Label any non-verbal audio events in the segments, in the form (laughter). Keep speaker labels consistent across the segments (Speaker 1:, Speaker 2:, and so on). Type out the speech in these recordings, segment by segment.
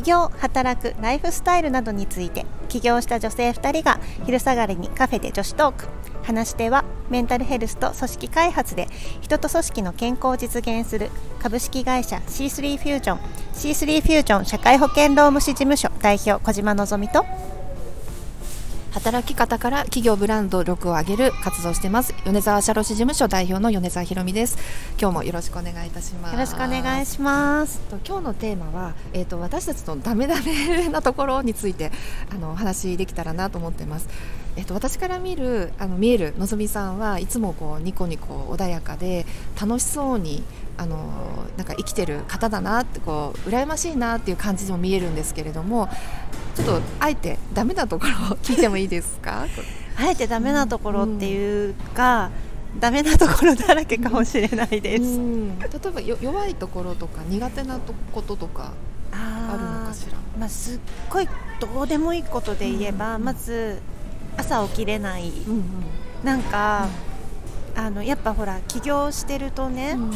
Speaker 1: 起業働くライフスタイルなどについて起業した女性2人が昼下がりにカフェで女子トーク。話し手はメンタルヘルスと組織開発で人と組織の健康を実現する株式会社 C3 フュージョン C3 フュージョン社会保険労務士事務所代表小島のぞみと
Speaker 2: 働き方から企業ブランド力を上げる活動してます。米沢社労士事務所代表の米沢ひろみです。今日もよろしくお願いいたします。
Speaker 1: よろしくお願いします。
Speaker 2: 今日のテーマは、えーと、私たちのダメダメなところについてあのお話できたらなと思ってます。えっと、私から見るあの見えるのぞみさんはいつもこうニコニコ穏やかで楽しそうにあのなんか生きてる方だなってこう羨ましいなっていう感じにも見えるんですけれどもちょっとあえてダメなところを聞いてもいいですか？(laughs)
Speaker 1: あえてダメなところっていうか、うん、ダメなところだらけかもしれないです、うん、
Speaker 2: 例えば弱いところとか苦手なこととかあるのかしら？
Speaker 1: まあ、すっごいどうでもいいことで言えば、うん、まず朝起きれない、うんうん、なんか、あのやっぱほら起業してるとね、うん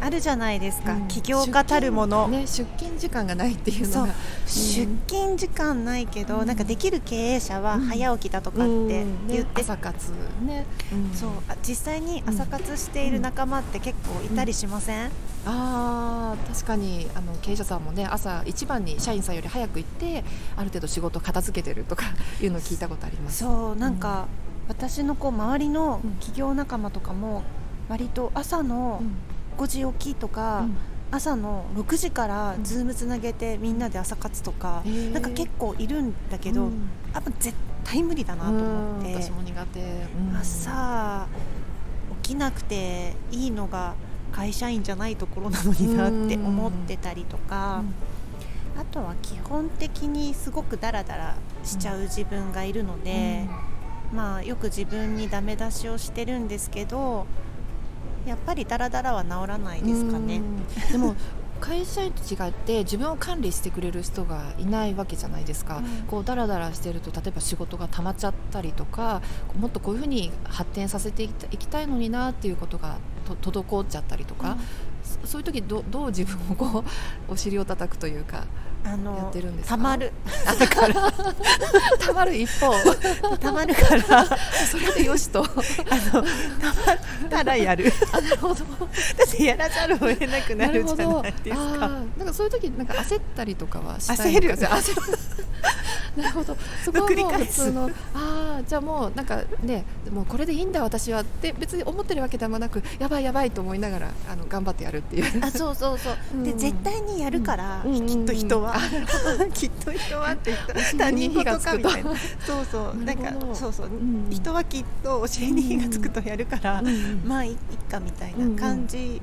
Speaker 1: あるじゃないですか、うん、起業家たるもの、
Speaker 2: ね、出勤時間がないっていうのが、う。ん、
Speaker 1: 出勤時間ないけど、うん、なんかできる経営者は早起きだとかって言って、ね、
Speaker 2: 朝活ね、
Speaker 1: そう。実際に朝活している仲間って結構いたりしません、
Speaker 2: あ確かにあの経営者さんもね朝一番に社員さんより早く行ってある程度仕事を片付けてるとかいうのを聞いたことあります。
Speaker 1: そう。なんか、私のこう周りの企業仲間とかも割と朝の5時起きとか、うん、朝の6時からズームつなげてみんなで朝活とか、うん、なんか結構いるんだけど、うん、あ絶対無理だなと思って、
Speaker 2: 私も苦手、
Speaker 1: 朝起きなくていいのが会社員じゃないところなのになって思ってたりとか、あとは基本的にすごくダラダラしちゃう自分がいるので、まあよく自分にダメ出しをしてるんですけどやっぱりダラダラは治らないですかね。
Speaker 2: でも会社員と違って自分を管理してくれる人がいないわけじゃないですか、うん、こうダラダラしてると例えば仕事が溜まっちゃったりとかもっとこういうふうに発展させていきたいのになっていうことが滞っちゃったりとか、うん、そういう時どどう自分をこうお尻を叩くというかあのやってるんです
Speaker 1: たまる。だから。(laughs)
Speaker 2: たまる一方。(laughs)
Speaker 1: たまるから。
Speaker 2: それでよしと。あ
Speaker 1: のたまったらやる。あなるほど。だってやらざるを得なくなるじゃないですか。
Speaker 2: なんかそういう時なんか焦ったりとかは
Speaker 1: 焦る。
Speaker 2: 焦る。なるほど。そこはもう普通のああじゃあもうなんかねもうこれでいいんだ私はって別に思ってるわけでもなくやばいやばいと思いながらあの頑張ってやるっていう。
Speaker 1: あそうそうそう、うん、で絶対にやるから、うん、きっと人は、(laughs) きっと人はって他人事かみたいな。そうそう。なんかそうそう、人はきっと教えに火がつくとやるから、まあいいかみたいな感じ、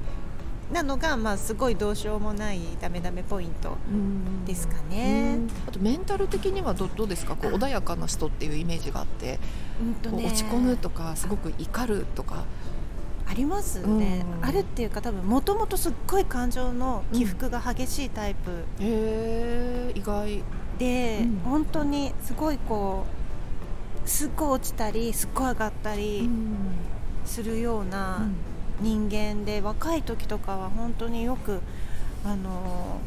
Speaker 1: なのが、まあ、すごいどうしようもないダメダメポイントですかね。
Speaker 2: あとメンタル的にはどどうですか？こう穏やかな人っていうイメージがあって、うんとね、落ち込むとかすごく怒るとか。
Speaker 1: ありますね、うん、あるっていうか多分もともとすっごい感情の起伏が激しいタイプ、うん、
Speaker 2: へ意外。
Speaker 1: で、うん、本当にすごいこうすっごい落ちたりすっごい上がったりするような人間で、若い時とかは本当によくあの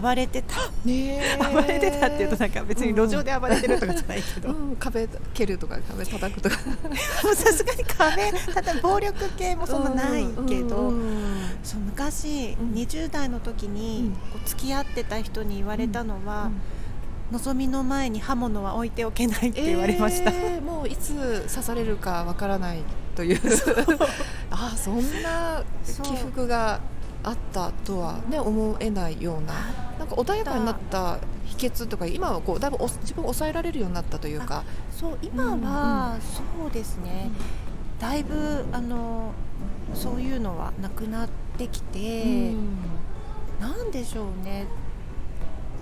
Speaker 1: 暴れてた、ね、暴れてたっていうとなんか別に路上で暴れてるとかじゃないけど、うん。
Speaker 2: うん、壁蹴るとか壁叩くとか。(laughs)
Speaker 1: さすがに壁ただ暴力系もそんなないけど、うん、そう昔、うん、20代の時にこう付き合ってた人に言われたのは、望みの前に刃物は置いておけないって言われました、
Speaker 2: えー、もういつ刺されるかわからないという。(laughs) あそんな起伏があったとはね思えないようななんか穏やかになった秘訣とか今はこうだいぶ自分を抑えられるようになったというか。
Speaker 1: そう今は、そうですね、うん、だいぶあのそういうのはなくなってきて、うん、なんでしょうね。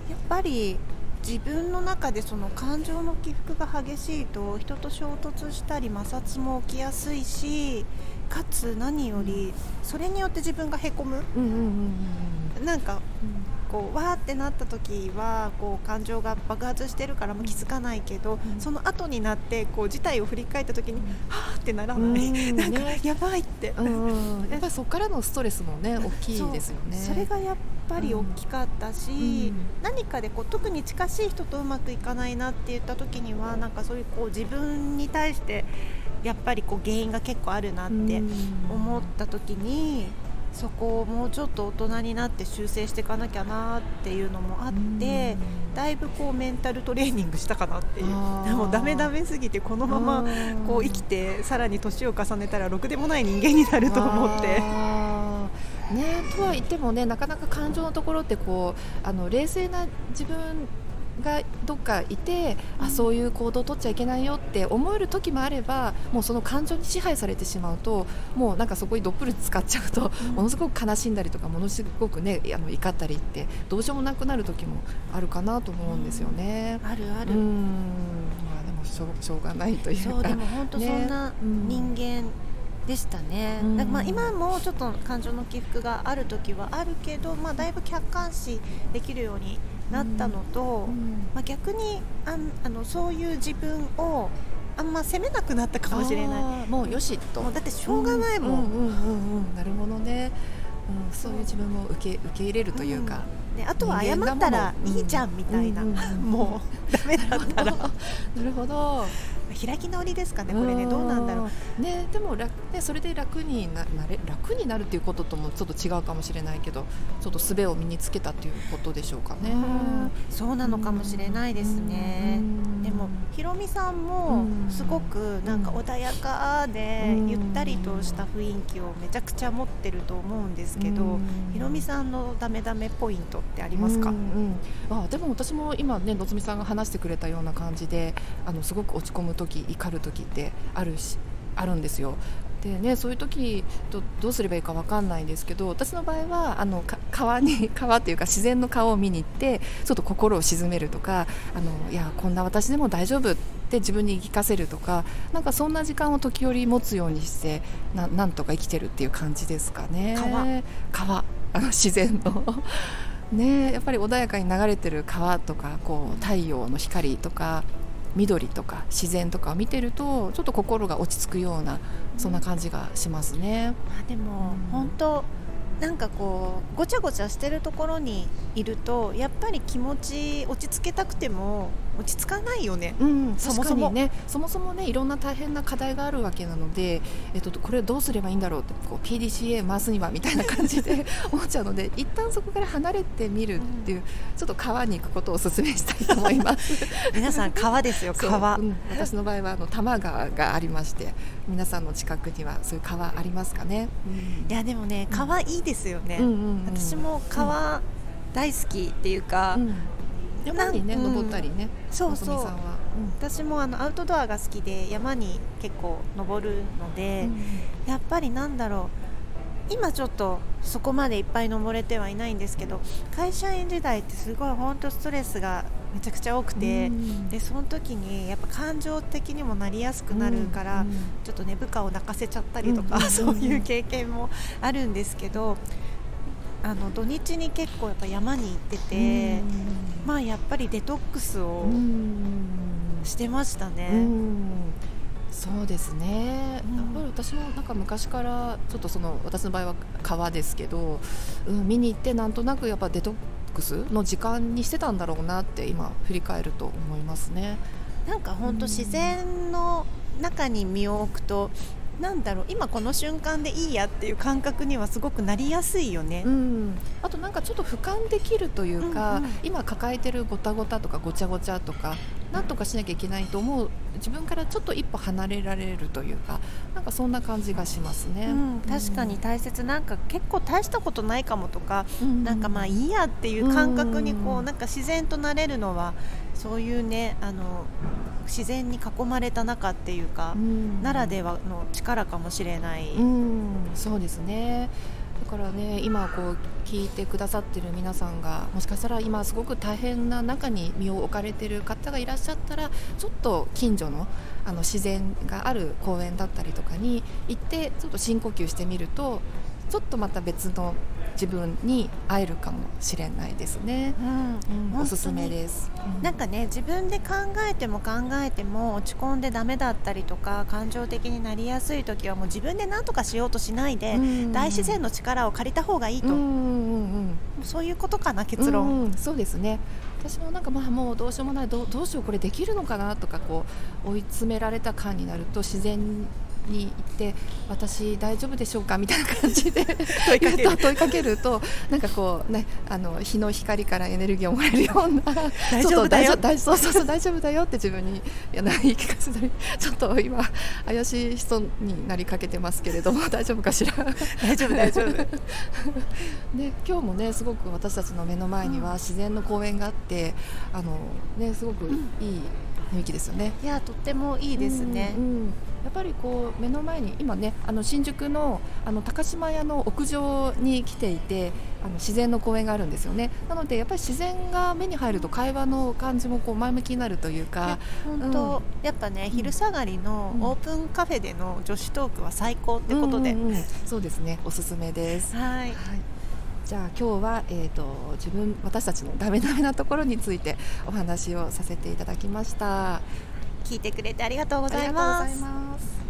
Speaker 1: やっぱり自分の中でその感情の起伏が激しいと人と衝突したり摩擦も起きやすいしかつ何よりそれによって自分がへこむ、なんか、こうわーってなった時はこう感情が爆発してるからも気づかないけど、うん、その後になってこう事態を振り返った時に、うん、はーってならない、うん、(laughs) なんかやばいって、
Speaker 2: やっぱりそこからのストレスもね (laughs) 大きいですよね。
Speaker 1: それがやっぱり大きかったし、
Speaker 2: うん。
Speaker 1: 何かでこう特に近しい人とうまくいかないなって言った時にはなんかそういうこう自分に対してやっぱりこう原因が結構あるなって思った時に、そこをもうちょっと大人になって修正していかなきゃなっていうのもあって、だいぶこうメンタルトレーニングしたかなっていうでもダメダメすぎてこのままこう生きてさらに年を重ねたらろくでもない人間になると思って。
Speaker 2: ね、とは言ってもねなかなか感情のところってこうあの冷静な自分がどっかいて、あそういう行動を取っちゃいけないよって思える時もあればもうその感情に支配されてしまうともうなんかそこにどっぷり使っちゃうと、ものすごく悲しんだりとかものすごくねあの怒ったりってどうしようもなくなる時もあるかなと思うんですよね。
Speaker 1: あるある、
Speaker 2: うん。まあ、でもしょうしょうがないというか。
Speaker 1: そうでも本当そんな
Speaker 2: うん。
Speaker 1: 人間でしたね、
Speaker 2: うん。
Speaker 1: だからまあ今もちょっと感情の起伏がある時はあるけど、まあ、だいぶ客観視できるようになったのと、
Speaker 2: うん。
Speaker 1: まあ、逆にあんあのそういう自分をあんま責めなくなったかもしれない。
Speaker 2: もうよしと。
Speaker 1: だってしょうがないもん、
Speaker 2: うんうんうんうんなるほどね、うん、そういう自分も受け受け入れるというか、
Speaker 1: であとは謝ったらいいじゃんみたいな、(laughs) もうダメだったら。(laughs)
Speaker 2: なるほど
Speaker 1: 開き直りですかねこれねどうなんだろう。
Speaker 2: うねでも楽ねそれで楽にななれ楽になるっていうことともちょっと違うかもしれないけどちょっと術を身につけたっていうことでしょうかね。
Speaker 1: うんそうなのかもしれないですね、
Speaker 2: うん。
Speaker 1: でもひろみさんも
Speaker 2: うん。
Speaker 1: すごくなんか穏やかで
Speaker 2: うん。
Speaker 1: ゆったりとした雰囲気をめちゃくちゃ持ってると思うんですけど、
Speaker 2: うん。
Speaker 1: ひろみさんのダメダメポイントってありますか、
Speaker 2: うんうん。あでも私も今ねのつみさんが話してくれたような感じであのすごく落ち込む時怒る時ってあるしあるんですよ。でね、そういう時どどうすればいいかわかんないんですけど私の場合はあのか川に (laughs) 川っていうか自然の川を見に行ってちょっと心を鎮めるとかあのいやこんな私でも大丈夫って自分に言い聞かせるとかなんかそんな時間を時折持つようにしてななんとか生きてるっていう感じですかね。
Speaker 1: 川
Speaker 2: 川あの自然の (laughs) ねやっぱり穏やかに流れてる川とかこう太陽の光とか緑とか自然とかを見てるとちょっと心が落ち着くようなそんな感じがしますね。
Speaker 1: まあでも
Speaker 2: うん
Speaker 1: 本当なんかこうごちゃごちゃしてるところにいるとやっぱり気持ち落ち着けたくても落ち着かないよね。
Speaker 2: うん、
Speaker 1: そもそも
Speaker 2: ね。そもそもねいろんな大変な課題があるわけなので、えっと、これをどうすればいいんだろうってこう PDCA 回すにはみたいな感じで (laughs) 思っちゃうので一旦そこから離れてみるっていう、ちょっと川に行くことをお勧めしたいと思います。(laughs)
Speaker 1: 皆さん川ですよ川。
Speaker 2: うん。私の場合はあの多摩川がありまして皆さんの近くにはそういう川ありますかね、
Speaker 1: いやでもね川いいですよね。
Speaker 2: うんうんうん。
Speaker 1: 私も川大好きっていうか、
Speaker 2: うん。山にね登ったりね、
Speaker 1: そうそう。私もあのアウトドアが好きで山に結構登るので、やっぱりなんだろう。今ちょっとそこまでいっぱい登れてはいないんですけど会社員時代ってすごい本当ストレスがめちゃくちゃ多くて、
Speaker 2: うん。
Speaker 1: でその時にやっぱ感情的にもなりやすくなるから、
Speaker 2: うんうん
Speaker 1: ちょっとね部下を泣かせちゃったりとか、
Speaker 2: うん
Speaker 1: そういう経験もあるんですけどあの土日に結構やっぱ山に行ってて、まあやっぱりデトックスを
Speaker 2: うん
Speaker 1: してましたね。
Speaker 2: うん。そうですね、
Speaker 1: うん。
Speaker 2: やっぱり私もなんか昔からちょっとその私の場合は川ですけど、うん、見に行ってなんとなくやっぱデトックスの時間にしてたんだろうなって今振り返ると思いますね。
Speaker 1: なんか本当自然の中に身を置くとなんだろう今この瞬間でいいやっていう感覚にはすごくなりやすいよね。
Speaker 2: うん、あとなんかちょっと俯瞰できるというか、
Speaker 1: うんうん
Speaker 2: 今抱えてるごたごたとかごちゃごちゃとかなんとかしなきゃいけないと思う自分からちょっと一歩離れられるというかなんかそんな感じがしますね。
Speaker 1: うん、確かに大切なんか結構大したことないかもとか、
Speaker 2: うん
Speaker 1: なんかまあいいやっていう感覚にこう、
Speaker 2: うん
Speaker 1: なんか自然となれるのはそういうねあの自然に囲まれた中っていうか、
Speaker 2: うん
Speaker 1: ならではの力かもしれない。
Speaker 2: うん、そうですね。からね、今こう聞いてくださってる皆さんがもしかしたら今すごく大変な中に身を置かれてる方がいらっしゃったら、ちょっと近所のあの自然がある公園だったりとかに行ってちょっと深呼吸してみると。ちょっとまた別の自分に会えるかもしれないですね、うん、おすすめです、
Speaker 1: なんかね自分で考えても考えても落ち込んでダメだったりとか感情的になりやすい時はもう自分で何とかしようとしないで、大自然の力を借りた方がいいと、うんうんうんそういうことかな結論、
Speaker 2: うん、そうですね。私もなんかまあもうどうしようもないどうしようこれできるのかなとかこう追い詰められた感になると自然に行って私大丈夫でしょうかみたいな感じで (laughs) 問いかける。問いかけるとなんかこうねあの日の光からエネルギーをもらえるような (laughs)
Speaker 1: 大丈夫だよ。
Speaker 2: 大そうそうそう大丈夫だよって自分に言い聞かせたり (laughs) ちょっと今怪しい人になりかけてますけれども大丈夫かしら？
Speaker 1: 大丈夫大丈夫。で
Speaker 2: 今日もねすごく私たちの目の前には自然の公園があってあのねすごくいい雰囲気ですよね。
Speaker 1: いやとってもいいですね。うんうん。
Speaker 2: やっぱりこう目の前に今ねあの新宿のあの高島屋の屋上に来ていてあの自然の公園があるんですよね。なのでやっぱり自然が目に入ると会話の感じもこう前向きになるというか
Speaker 1: 本当、うん、やっぱね昼下がりのオープンカフェでの女子トークは最高ってことで、うんうんうん、
Speaker 2: そうですね。おすすめです。
Speaker 1: はい、はい
Speaker 2: じゃあ今日は、えーと、自分私たちのダメダメなところについてお話をさせていただきました。
Speaker 1: 聞いてくれてありがとうございます